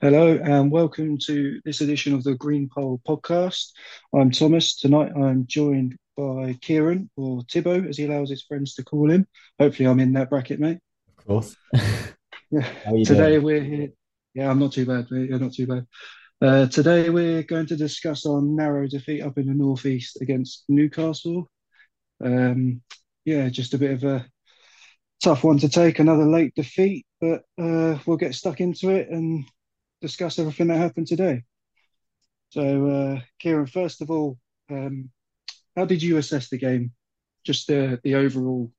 Hello and welcome to this edition of the Green Pole podcast. I'm Thomas. Tonight I'm joined by Kieron, or Tibbo, as he allows his friends to call him. Hopefully, I'm in that bracket, mate. Of course. Yeah. How are you Today doing? we're here. Yeah, I'm not too bad, mate. Yeah, not too bad. Uh, today we're going to discuss our narrow defeat up in the northeast against Newcastle. Um, yeah, just a bit of a tough one to take, another late defeat, but uh, we'll get stuck into it and discuss everything that happened today. So, uh, Kieron, first of all, um, how did you assess the game? Just the the overall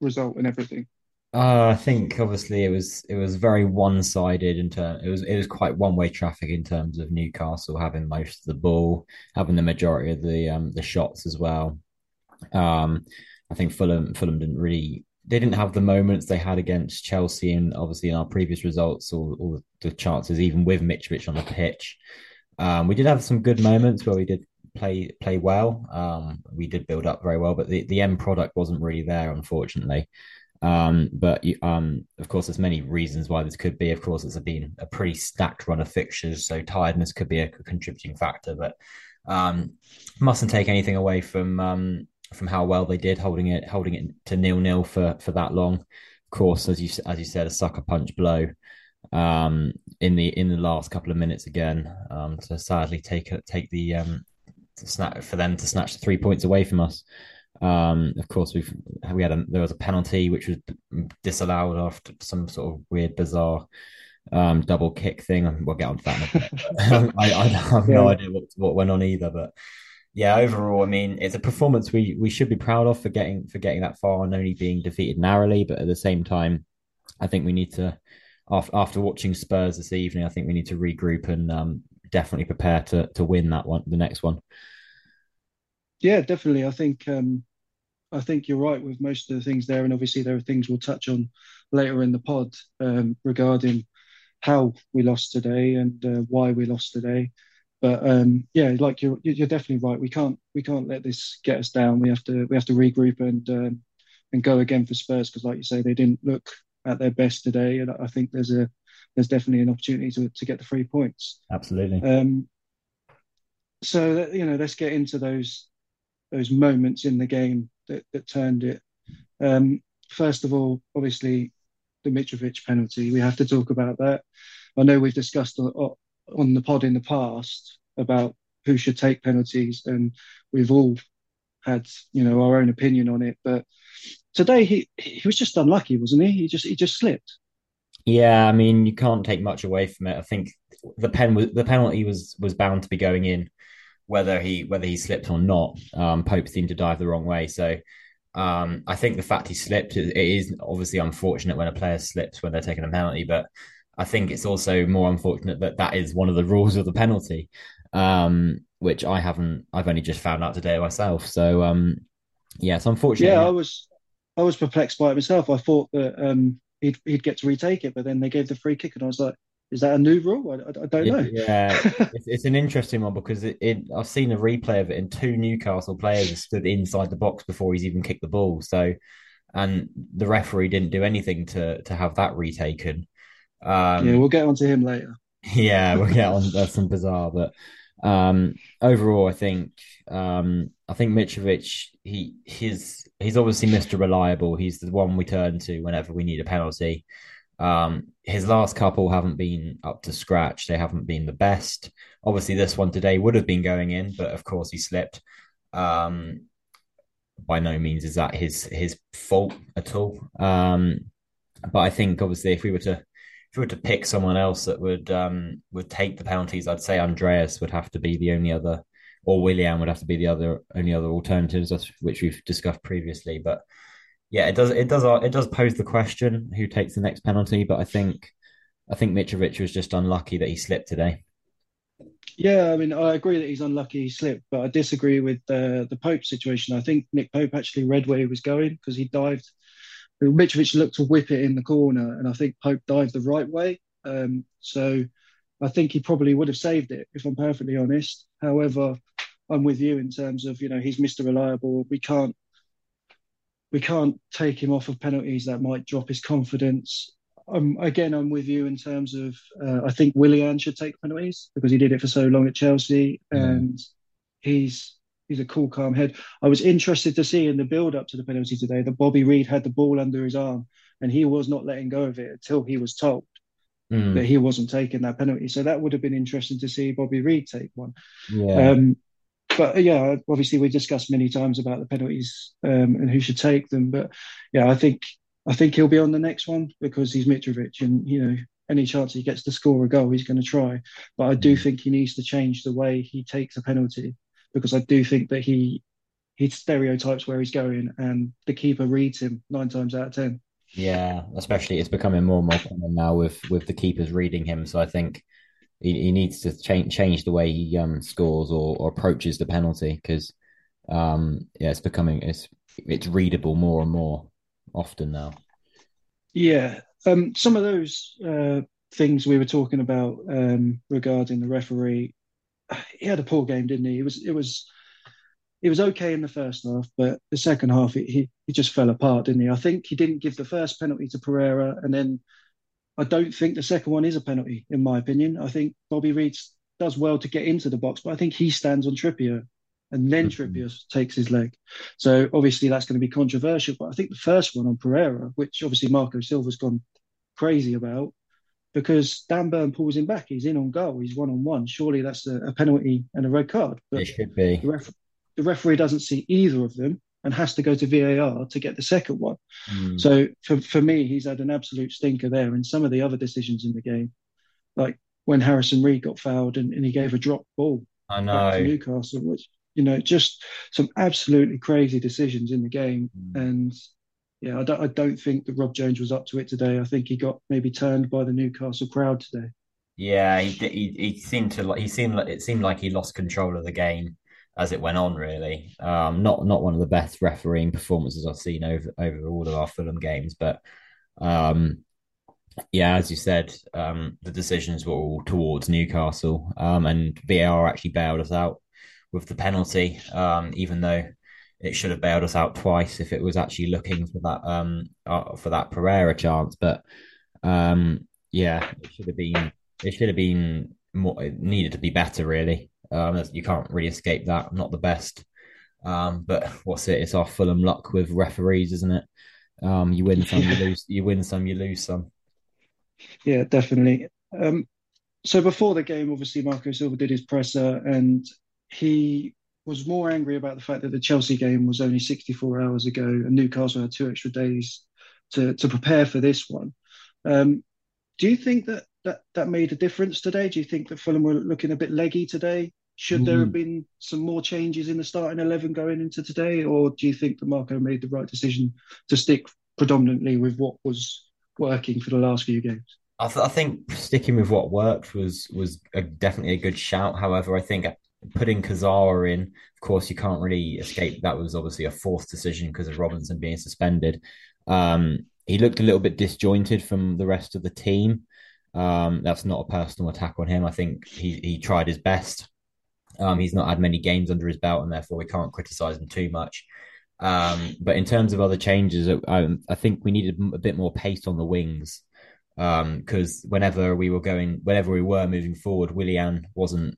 result and everything. Uh, I think obviously it was it was very one-sided in terms it was it was quite one-way traffic in terms of Newcastle having most of the ball, having the majority of the um the shots as well. Um, I think Fulham Fulham didn't really they didn't have the moments they had against Chelsea and obviously in our previous results or all the chances even with Mitrovic on the pitch. Um, we did have some good moments where we did play play well. Um, we did build up very well, but the, the end product wasn't really there, unfortunately. Um, but um, of course, there's many reasons why this could be. Of course, it's been a pretty stacked run of fixtures, so tiredness could be a contributing factor. But um, mustn't take anything away from um, from how well they did holding it holding it to nil nil for for that long. Of course, as you as you said, a sucker punch blow um, in the in the last couple of minutes again um, to sadly take take the um, snap for them to snatch the three points away from us. Um, of course, we've we had a, there was a penalty which was disallowed after some sort of weird, bizarre um, double kick thing. We'll get onto that in a bit. I, I have no Yeah, idea what, what went on either, but yeah, overall, I mean, it's a performance we we should be proud of for getting for getting that far and only being defeated narrowly. But at the same time, I think we need to after after watching Spurs this evening, I think we need to regroup and um, definitely prepare to to win that one, the next one. yeah, definitely. I think um, I think you're right with most of the things there, and obviously there are things we'll touch on later in the pod um, regarding how we lost today and uh, why we lost today. But um, yeah, like you're you're definitely right. We can't we can't let this get us down. We have to we have to regroup and um, and go again for Spurs because, like you say, they didn't look at their best today, and I think there's a there's definitely an opportunity to to get the three points. Absolutely. Um, so you know, let's get into those those moments in the game that that turned it. Um, first of all, obviously the Mitrovic penalty. We have to talk about that. I know we've discussed on, on the pod in the past about who should take penalties, and we've all had you know our own opinion on it. But today he he was just unlucky, wasn't he? He just he just slipped. Yeah, I mean, you can't take much away from it. I think the pen was the penalty was was bound to be going in, whether he whether he slipped or not. Um, Pope seemed to dive the wrong way, so um, I think the fact he slipped it is obviously unfortunate when a player slips when they're taking a penalty, but I think it's also more unfortunate that that is one of the rules of the penalty, um, which I haven't. I've only just found out today myself. So um, yeah, it's Yeah. I was I was perplexed by it myself. I thought that um, he'd he'd get to retake it, but then they gave the free kick, and I was like, is that a new rule? I, I, I don't know. Yeah, it's, it's an interesting one because it, it I've seen a replay of it, and two Newcastle players stood inside the box before he's even kicked the ball. So, and the referee didn't do anything to to have that retaken. Yeah, Um, we'll get onto him later. yeah, we'll get on. That's some bizarre, but um, overall, I think um, I think Mitrovic he his he's obviously Mr. Reliable. He's the one we turn to whenever we need a penalty. Um, his last couple haven't been up to scratch. They haven't been the best. Obviously, this one today would have been going in, but of course he slipped. Um, by no means is that his his fault at all. Um, but I think obviously if we were to if we were to pick someone else that would um would take the penalties, I'd say Andreas would have to be the only other, or Willian would have to be the other only other alternatives, which we've discussed previously. But yeah, it does it does it does pose the question who takes the next penalty. But I think I think Mitrovic was just unlucky that he slipped today. Yeah, I mean, I agree that he's unlucky he slipped, but I disagree with the the Pope situation. I think Nick Pope actually read where he was going because he dived. Mitrovic looked to whip it in the corner, and I think Pope dived the right way. Um, so I think he probably would have saved it, if I'm perfectly honest. However, I'm with you in terms of you know he's Mr. Reliable. We can't we can't take him off of penalties that might drop his confidence. um, again, I'm with you in terms of uh, I think Willian should take penalties because he did it for so long at Chelsea, Mm. and he's he's a cool, calm head. I was interested to see in the build up to the penalty today that Bobby Reid had the ball under his arm and he was not letting go of it until he was told that Mm. he wasn't taking that penalty. So that would have been interesting to see Bobby Reid take one. Yeah. Um, but yeah, obviously we discussed many times about the penalties um, and who should take them. But yeah, I think I think he'll be on the next one because he's Mitrovic, and you know any chance he gets to score a goal, he's going to try. But I do Mm. think he needs to change the way he takes a penalty because I do think that he he stereotypes where he's going, and the keeper reads him nine times out of ten. Yeah, especially it's becoming more and more common now with with the keepers reading him. So I think he, he needs to change change the way he um scores or, or approaches the penalty because um yeah it's becoming it's it's readable more and more often now. Yeah, um, some of those uh, things we were talking about um, regarding the referee, he had a poor game, didn't he? It was it was it was okay in the first half, but the second half he he, he just fell apart, didn't he? I think he didn't give the first penalty to Pereira, and then I don't think the second one is a penalty, in my opinion. I think Bobby Reid does well to get into the box, but I think he stands on Trippier and then Mhm. Trippier takes his leg. So obviously that's going to be controversial. But I think the first one on Pereira, which obviously Marco Silva's gone crazy about, because Dan Burn pulls him back. He's in on goal. He's one on one. Surely that's a, a penalty and a red card. It But should the, be. ref- the referee doesn't see either of them and has to go to VAR to get the second one. Mm. So for, for me, he's had an absolute stinker there. And some of the other decisions in the game, like when Harrison Reed got fouled and, and he gave a drop ball I back to know. Newcastle, which, you know, just some absolutely crazy decisions in the game. Mm. And yeah, I don't, I don't think that Rob Jones was up to it today. I think he got maybe turned by the Newcastle crowd today. Yeah, he, he he seemed to like he seemed like it seemed like he lost control of the game as it went on. Really, um, not not one of the best refereeing performances I've seen over over all of our Fulham games, but um, yeah, as you said, um, the decisions were all towards Newcastle, um, and VAR actually bailed us out with the penalty, um, even though it should have bailed us out twice if it was actually looking for that um uh, for that Pereira chance. But um, yeah, it should have been it should have been more. It needed to be better, really. Um, you can't really escape that. Not the best. Um, but what's it? It's our Fulham luck with referees, isn't it? Um, you win some, you lose. You win some, you lose some. yeah, definitely. Um, so before the game, obviously Marco Silva did his presser, and he was more angry about the fact that the Chelsea game was only 64 hours ago, and Newcastle had two extra days to to prepare for this one. Um, do you think that that that made a difference today? Do you think that Fulham were looking a bit leggy today? Should there have Mm. been some more changes in the starting 11 going into today, or do you think that Marco made the right decision to stick predominantly with what was working for the last few games? I, th- I think sticking with what worked was was a, definitely a good shout. However, I think putting Kurzawa in, of course, you can't really escape. That was obviously a fourth decision because of Robinson being suspended. Um, he looked a little bit disjointed from the rest of the team. Um, that's not a personal attack on him. I think he he tried his best. Um, he's not had many games under his belt, and therefore we can't criticize him too much. Um, but in terms of other changes, I, I think we needed a bit more pace on the wings um because whenever we were going whenever we were moving forward Willian wasn't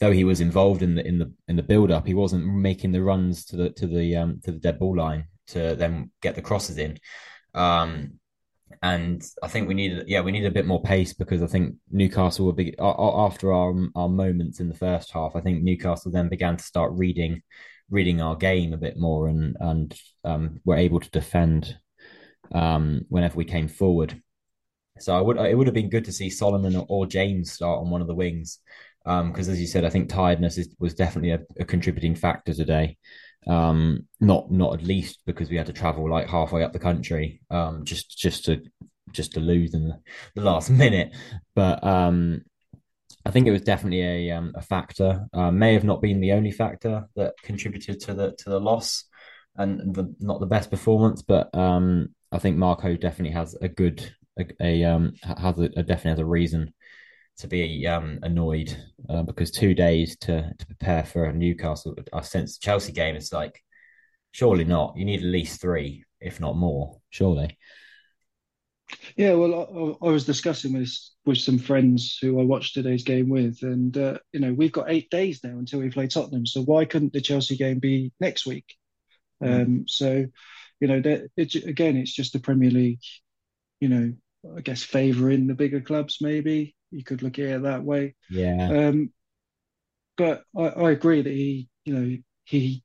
though he was involved in the in the in the build up he wasn't making the runs to the to the um to the dead ball line to then get the crosses in. Um and I think we needed yeah we needed a bit more pace because I think Newcastle were big after our our moments in the first half I think Newcastle then began to start reading reading our game a bit more and and um were able to defend um whenever we came forward. So I would it would have been good to see Solomon or, or James start on one of the wings, because um, as you said, I think tiredness is, was definitely a, a contributing factor today. Um, not not at least because we had to travel like halfway up the country, um, just just to just to lose in the, last minute. But um, I think it was definitely a um, a factor. Uh, may have not been the only factor that contributed to the to the loss and the not the best performance, but um, I think Marco definitely has a good a, a has a, a definitely has a reason to be um annoyed uh, because two days to to prepare for a Newcastle uh, since Chelsea game is like surely not you need at least three if not more surely Yeah, well, I, I was discussing this with some friends who I watched today's game with, and uh, you know we've got eight days now until we play Tottenham. So why couldn't the Chelsea game be next week? Mm. Um, so you know, that it, again, it's just the Premier League. You know, I guess favouring the bigger clubs. Maybe you could look at it that way. Yeah, Um, but I, I agree that he, you know, he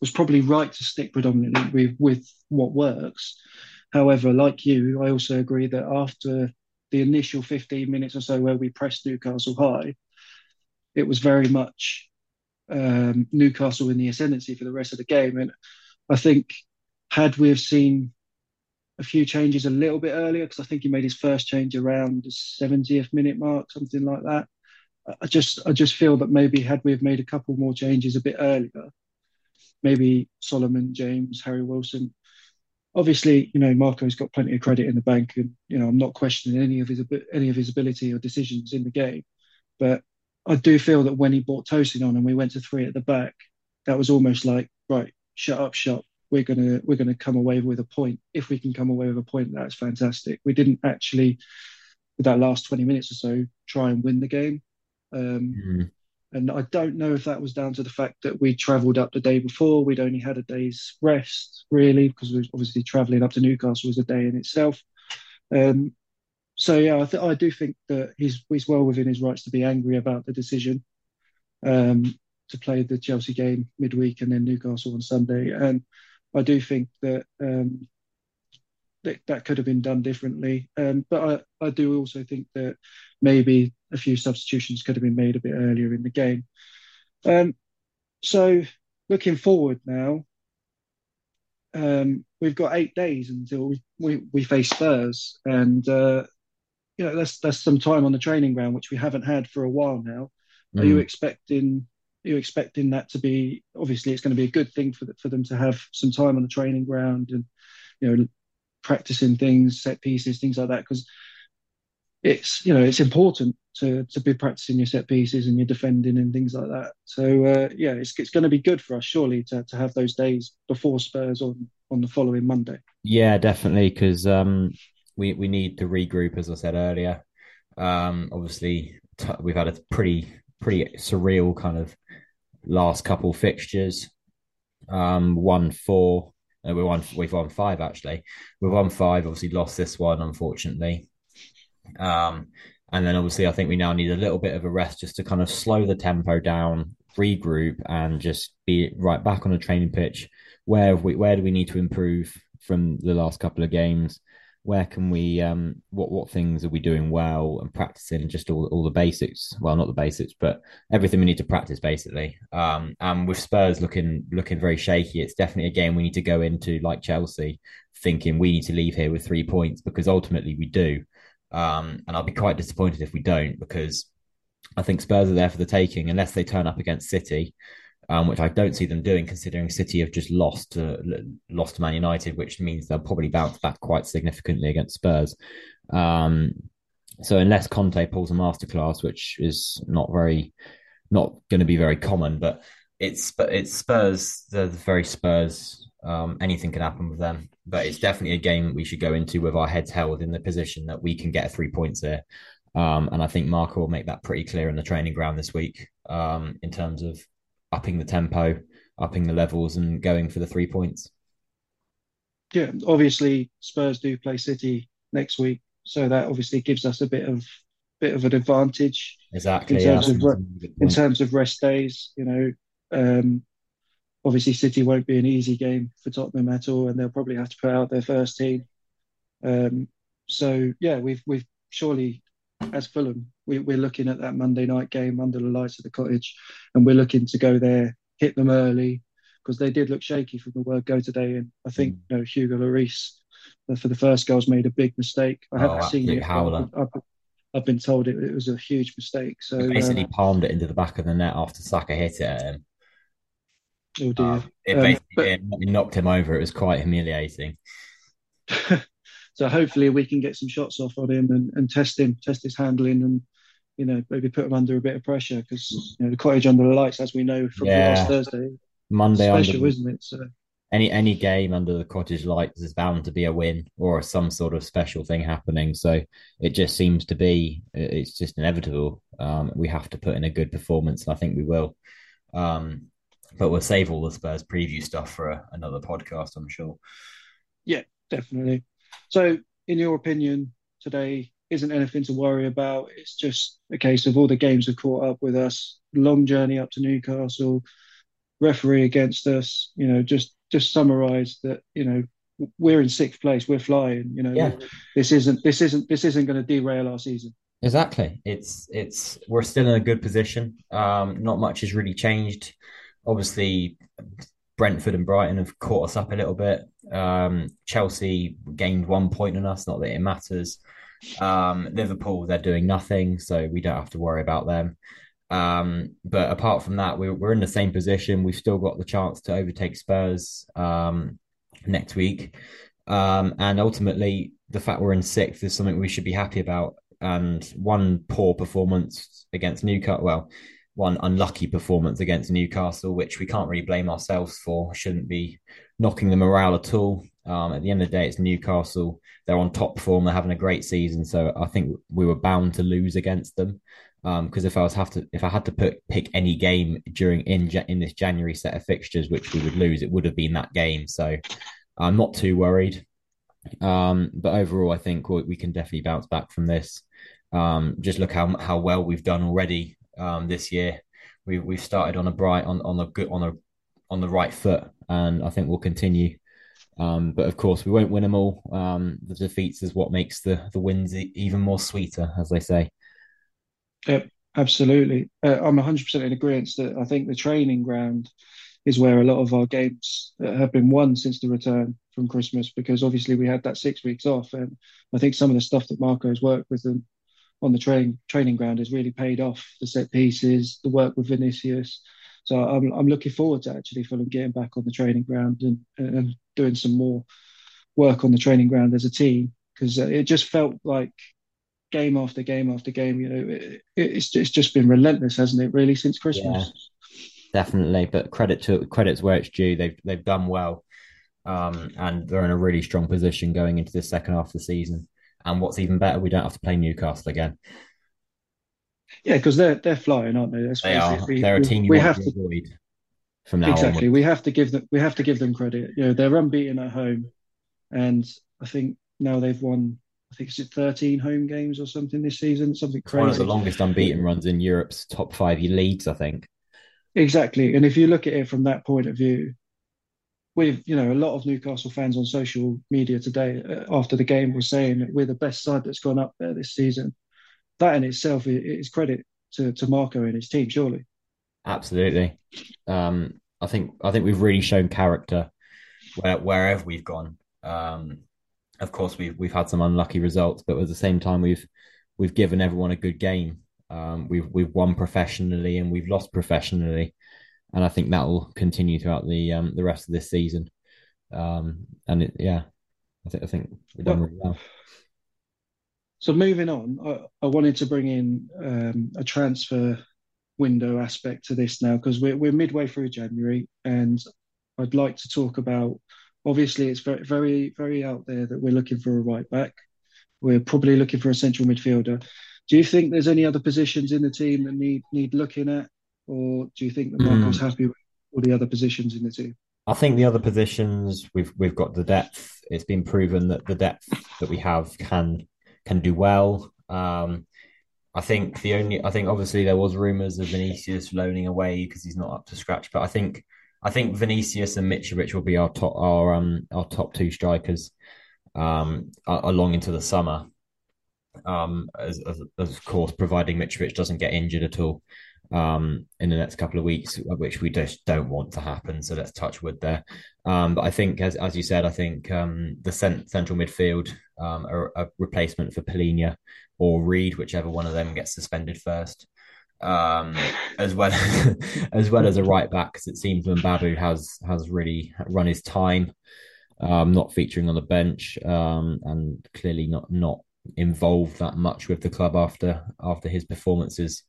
was probably right to stick predominantly with with what works. However, like you, I also agree that after the initial 15 minutes or so where we pressed Newcastle high, it was very much um, Newcastle in the ascendancy for the rest of the game. And I think had we have seen a few changes a little bit earlier, because I think he made his first change around the 70th minute mark, something like that. I just I just feel that maybe had we have made a couple more changes a bit earlier, maybe Solomon, James, Harry Wilson. Obviously, you know Marco's got plenty of credit in the bank, and you know I'm not questioning any of his any of his ability or decisions in the game, but I do feel that when he brought Tosin on and we went to three at the back, that was almost like right, shut up shop. We're gonna we're gonna come away with a point. If we can come away with a point, that's fantastic. We didn't actually, with that last 20 minutes or so, try and win the game. Um, Mm. and I don't know if that was down to the fact that we travelled up the day before. We'd only had a day's rest, really, because we obviously travelling up to Newcastle was a day in itself. Um, so yeah, I, th- I do think that he's he's well within his rights to be angry about the decision um, to play the Chelsea game midweek and then Newcastle on Sunday. And I do think that um, that, that could have been done differently. Um, but I, I do also think that maybe a few substitutions could have been made a bit earlier in the game. Um, so looking forward now, um, we've got eight days until we, we, we face Spurs, and uh, you know that's that's some time on the training ground which we haven't had for a while now. Are you Mm. expecting? Are you expecting that to be obviously it's going to be a good thing for the, for them to have some time on the training ground and you know practicing things, set pieces, things like that because it's you know it's important to to be practicing your set pieces and your defending and things like that. So uh, yeah, it's it's going to be good for us surely to to have those days before Spurs on on the following Monday. Yeah, definitely, because um, we we need to regroup, as I said earlier. Um, obviously, t- we've had a pretty pretty surreal kind of last couple fixtures. Um, won four. Uh, we won. We've won five actually. We've won five. Obviously, lost this one unfortunately. Um, and then obviously, I think we now need a little bit of a rest just to kind of slow the tempo down, regroup, and just be right back on the training pitch. Where we? Where do we need to improve from the last couple of games? Where can we? Um, what what things are we doing well and practicing just all all the basics? Well, not the basics, but everything we need to practice basically. Um, and with Spurs looking looking very shaky, it's definitely a game we need to go into like Chelsea, thinking we need to leave here with three points because ultimately we do. Um, and I'll be quite disappointed if we don't because I think Spurs are there for the taking unless they turn up against City, um, which I don't see them doing, considering City have just lost to lost to Man United, which means they'll probably bounce back quite significantly against Spurs. Um, so unless Conte pulls a masterclass, which is not very not going to be very common, but it's it's Spurs. They're very Spurs. Um, anything can happen with them, but it's definitely a game we should go into with our heads held in the position that we can get three points here. Um, and I think Marco will make that pretty clear in the training ground this week um, in terms of upping the tempo, upping the levels, and going for the three points. Yeah, obviously Spurs do play City next week, so that obviously gives us a bit of bit of an advantage in Exactly. Yeah, terms that's of re- a good in terms of rest days. You know, um, obviously City won't be an easy game for Tottenham at all, and they'll probably have to put out their first team. Um, so yeah, we've we've surely as Fulham, we, we're looking at that Monday night game under the lights of the cottage, and we're looking to go there, hit them early because they did look shaky from the word go today. And I think Mm. you know Hugo Lloris uh, for the first goals made a big mistake. I Oh, haven't seen it, I've howler. been, I've, I've been told it, it was a huge mistake. So He um, basically palmed it into the back of the net after Saka hit it at him. oh dear. Um, it Um, basically but it knocked him over. It was quite humiliating. so hopefully we can get some shots off on him and, and test him, test his handling, and you know maybe put him under a bit of pressure because you know the cottage under the lights, as we know from last Thursday, Monday under special, isn't it? So any any game under the cottage lights is bound to be a win or some sort of special thing happening. So it just seems to be it's just inevitable. Um, we have to put in a good performance, and I think we will. Um, but we'll save all the Spurs preview stuff for a, another podcast, I'm sure. Yeah, definitely. So, in your opinion, today isn't anything to worry about. It's just a case of all the games have caught up with us. Long journey up to Newcastle, referee against us. You know, just just summarise that. You know, we're in sixth place. We're flying. You know, yeah. this isn't this isn't this isn't going to derail our season. Exactly. It's it's we're still in a good position. Um, not much has really changed. Obviously, Brentford and Brighton have caught us up a little bit. Um, Chelsea gained one point on us. Not that it matters. Um, Liverpool, they're doing nothing, so we don't have to worry about them. Um, but apart from that, we're, we're in the same position. We've still got the chance to overtake Spurs um, next week. Um, and ultimately, the fact we're in sixth is something we should be happy about. And one poor performance against Newcastle, well, one unlucky performance against Newcastle, which we can't really blame ourselves for, shouldn't be knocking the morale at all. Um, at the end of the day, it's Newcastle. They're on top form. They're having a great season. So I think we were bound to lose against them. Because um, if I was have to, if I had to put pick any game during in in this January set of fixtures which we would lose, it would have been that game. So I'm not too worried. Um, but overall, I think we can definitely bounce back from this. Um, just look how how well we've done already um, this year. We we've started on a bright on on a good on a on the right foot, and I think we'll continue. Um, but of course, we won't win them all. Um, the defeats is what makes the the wins even more sweeter, as they say. Yep, absolutely. Uh, I'm 100% in agreement that I think the training ground is where a lot of our games uh, have been won since the return from Christmas, because obviously we had that six weeks off, and I think some of the stuff that Marco has worked with them on the training training ground has really paid off. The set pieces, the work with Vinicius. So I'm I'm looking forward to actually Fulham getting back on the training ground and and doing some more work on the training ground as a team because it just felt like game after game after game. You know, it, it's it's just been relentless, hasn't it? Really, since Christmas. Yeah, definitely, but credit to credit's where it's due. They've they've done well, um, and they're in a really strong position going into the second half of the season. And what's even better, we don't have to play Newcastle again. Yeah, because they're they're flying, aren't they? That's they are. We, they're a team you we have to avoid from now exactly. We have to give them we have to give them credit. You know, they're unbeaten at home, and I think now they've won. I think it's 13 home games or something this season. Something crazy. One of the longest unbeaten runs in Europe's top five leagues, I think. Exactly, and if you look at it from that point of view, with you know a lot of Newcastle fans on social media today uh, after the game were saying that we're the best side that's gone up there this season. That in itself is credit to, to Marco and his team, surely. Absolutely. Um, I think I think we've really shown character where, wherever we've gone. Um, of course, we've we've had some unlucky results, but at the same time, we've we've given everyone a good game. Um, we've we've won professionally and we've lost professionally and I think that will continue throughout the um, the rest of this season. Um, and it, yeah, I think I think we've done well, really well. So moving on, I, I wanted to bring in um, a transfer window aspect to this now because we're we're midway through January, and I'd like to talk about. Obviously, it's very very very out there that we're looking for a right back. We're probably looking for a central midfielder. Do you think there's any other positions in the team that need need looking at? Or do you think that Marco's mm. happy with all the other positions in the team? I think the other positions we've we've got the depth. It's been proven that the depth that we have can can do well. Um, I think the only I think obviously there was rumours of Vinicius loaning away because he's not up to scratch, but I think I think Vinicius and Mitrovic will be our top our um our top two strikers um along into the summer. Um, as, as, as of course, providing Mitrovic doesn't get injured at all um, in the next couple of weeks, which we just don't want to happen. So let's touch wood there. Um, but I think, as as you said, I think um, the cent- central midfield, um, a, replacement for Palhinha or Reed, whichever one of them gets suspended first, um, as well as well as a right back, because it seems Mbabu has has really run his time, um, not featuring on the bench, um, and clearly not not involved that much with the club after after his performances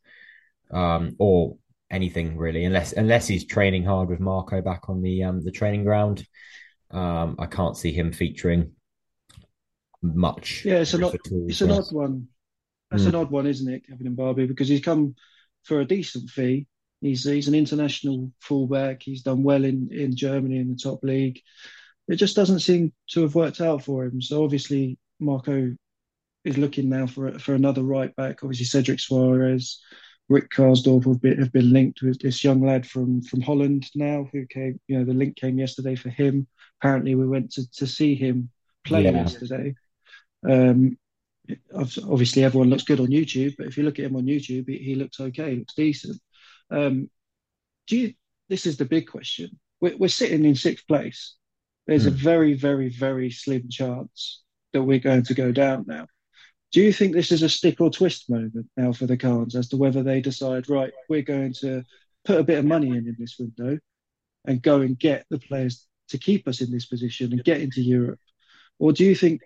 um, or anything really, unless unless he's training hard with Marco back on the um the training ground. Um, I can't see him featuring much. Yeah, it's an odd, it's an odd one. That's mm. an odd one, isn't it, Kevin Mbabu? Because he's come for a decent fee. He's he's an international fullback. He's done well in in Germany in the top league. It just doesn't seem to have worked out for him. So obviously Marco is looking now for for another right back. Obviously Cedric Soares, Rick Karsdorp have been, have been linked with this young lad from from Holland now who came. You know the link came yesterday for him. Apparently we went to to see him play yeah. yesterday. Um, obviously everyone looks good on YouTube, but if you look at him on YouTube, he, he looks okay, he looks decent. Um, do you? This is the big question. We're, we're sitting in sixth place. There's mm. a hmm. very, very, very slim chance that we're going to go down now. Do you think this is a stick or twist moment now for the Khans as to whether they decide, right, we're going to put a bit of money in in this window and go and get the players to keep us in this position and get into Europe? Or do you think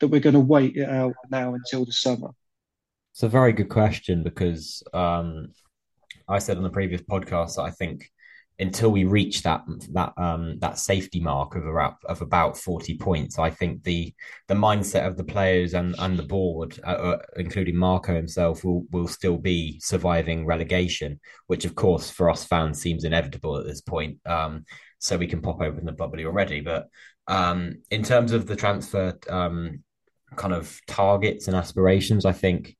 that we're going to wait it out now until the summer? It's a very good question because um, I said on the previous podcast that I think until we reach that that um, that safety mark of about of about forty points, I think the the mindset of the players and and the board, uh, uh, including Marco himself, will will still be surviving relegation, which of course for us fans seems inevitable at this point. Um, so we can pop open the bubbly already, but um, in terms of the transfer um, kind of targets and aspirations, I think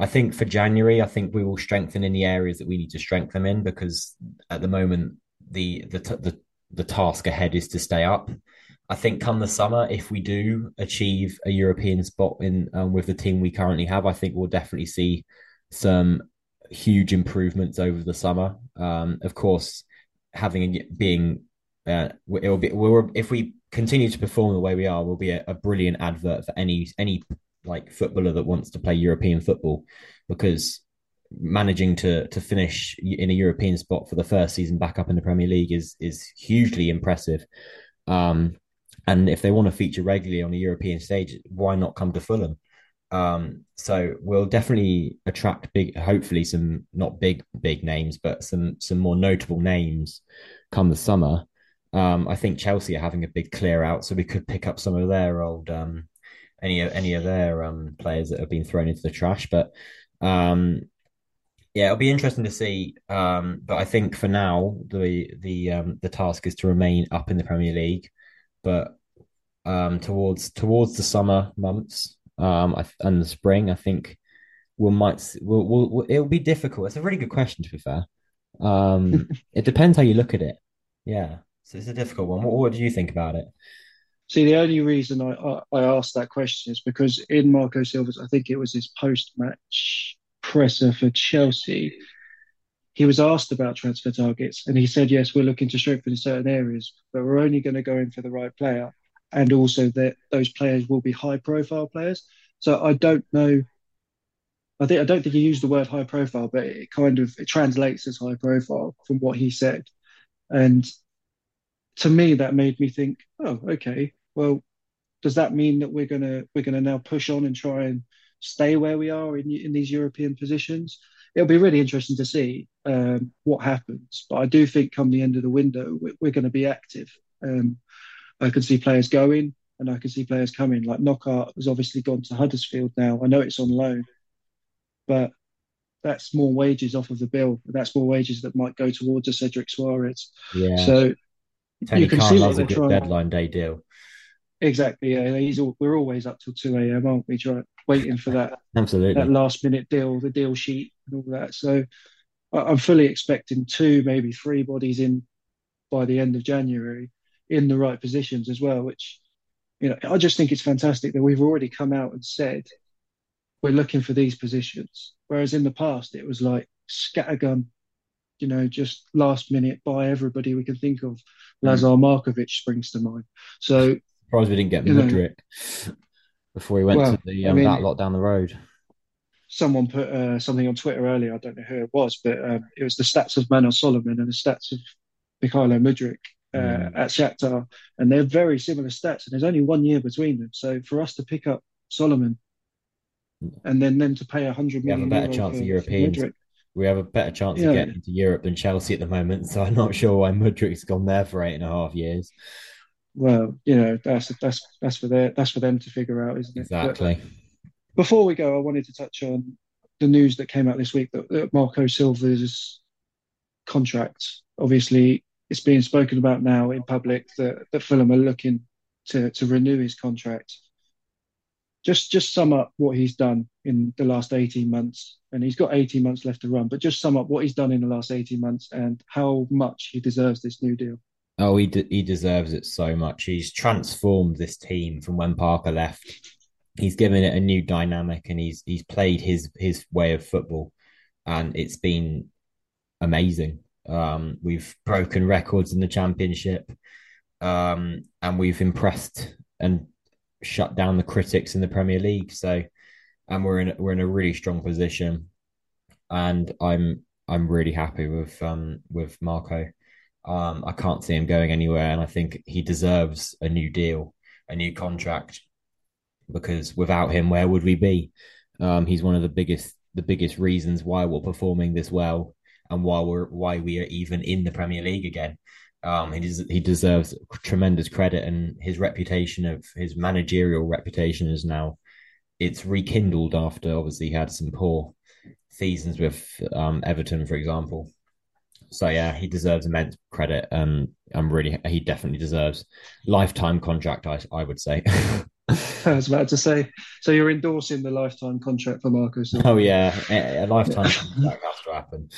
I think for January, I think we will strengthen in the areas that we need to strengthen in because at the moment the the the, the task ahead is to stay up. I think come the summer, if we do achieve a European spot in um, with the team we currently have, I think we'll definitely see some huge improvements over the summer. Um, of course, having being uh, it'll be if we continue to perform the way we are, will be a, a brilliant advert for any any like footballer that wants to play European football because managing to to finish in a European spot for the first season back up in the Premier League is is hugely impressive. Um, and if they want to feature regularly on a European stage, why not come to Fulham? Um, so we'll definitely attract big, hopefully some not big big names, but some some more notable names come the summer. Um, I think Chelsea are having a big clear out, so we could pick up some of their old um, any any of their um, players that have been thrown into the trash. But um, yeah, it'll be interesting to see. Um, but I think for now, the the um, the task is to remain up in the Premier League. But um, towards towards the summer months um, and the spring, I think we might we'll, we'll, it'll be difficult. It's a really good question, to be fair. Um, it depends how you look at it. Yeah, so it's a difficult one. What, what do you think about it? See, the only reason I, I, I asked that question is because in Marco Silva's, I think it was his post-match presser for Chelsea, he was asked about transfer targets, and he said, "Yes, we're looking to strengthen certain areas, but we're only going to go in for the right player, and also that those players will be high-profile players." So I don't know. I think I don't think he used the word high profile, but it kind of it translates as high profile from what he said, and to me that made me think, oh, okay, well, does that mean that we're gonna we're gonna now push on and try and stay where we are in in these European positions? It'll be really interesting to see um, what happens. But I do think come the end of the window, we're, we're going to be active. Um, I can see players going and I can see players coming. Like Knockaert has obviously gone to Huddersfield now. I know it's on loan, but that's more wages off of the bill. That's more wages that might go towards a Cedric Soares. Yeah. So Tony you can Khan see a good trying. deadline day deal. Exactly. Yeah, he's all, we're always up till two a.m., aren't we? Trying waiting for that absolutely that last minute deal, the deal sheet, and all that. So I'm fully expecting two, maybe three bodies in by the end of January in the right positions as well. Which you know, I just think it's fantastic that we've already come out and said we're looking for these positions. Whereas in the past, it was like scattergun, you know, just last minute by everybody we can think of. Mm. Lazar Markovic springs to mind. So surprised we didn't get Mudryk before he went well, to the um, I mean, that lot down the road. Someone put uh, something on Twitter earlier. I don't know who it was, but um, it was the stats of Manor Solomon and the stats of Mykhailo Mudryk uh, mm. at Shakhtar, and they're very similar stats. And there's only one year between them. So for us to pick up Solomon and then them to pay a hundred million, we have a better chance of Europeans. we have a better chance of getting to Europe than Chelsea at the moment. So I'm not sure why Mudryk's gone there for eight and a half years. Well, you know, that's that's that's for their that's for them to figure out, isn't it? But Exactly. before we go, I wanted to touch on the news that came out this week that, that Marco Silva's contract. Obviously, it's being spoken about now in public that, that Fulham are looking to to renew his contract. Just just sum up what he's done in the last 18 months, and he's got 18 months left to run, but just sum up what he's done in the last 18 months and how much he deserves this new deal. Oh, he de- he deserves it so much. He's transformed this team from when Parker left. He's given it a new dynamic, and he's he's played his his way of football, and it's been amazing. Um, we've broken records in the championship, um, and we've impressed and shut down the critics in the Premier League. So, and we're in we're in a really strong position, and I'm I'm really happy with um with Marco. Um, I can't see him going anywhere, and I think he deserves a new deal, a new contract, because without him, where would we be? Um, he's one of the biggest the biggest reasons why we're performing this well and why we're why we are even in the Premier League again. Um, he des- he deserves tremendous credit, and his reputation of his managerial reputation is now it's rekindled after obviously he had some poor seasons with um, Everton, for example. So yeah, he deserves immense credit. Um, I'm really he definitely deserves lifetime contract. I I would say. I was about to say, so you're endorsing the lifetime contract for Marco oh yeah, a, a lifetime contract has to happen.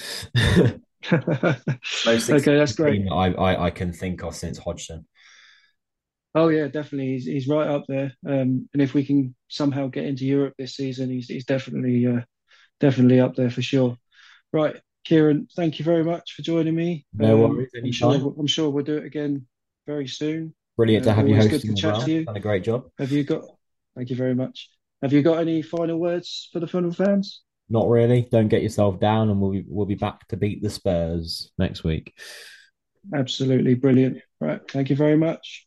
Okay, that's great. team I, I I can think of since Hodgson. Oh yeah, definitely. He's he's right up there. Um, and if we can somehow get into Europe this season, he's he's definitely uh, definitely up there for sure. Right, Kieron, thank you very much for joining me. No Um, worries, I'm sure. I'm sure we'll do it again very soon. Brilliant to Uh, have you always good to hosting chat to you. Done a great job. Have you got? Thank you very much. Have you got any final words for the Fulham fans? Not really. Don't get yourself down, and we'll be we'll be back to beat the Spurs next week. Absolutely brilliant. Right, thank you very much.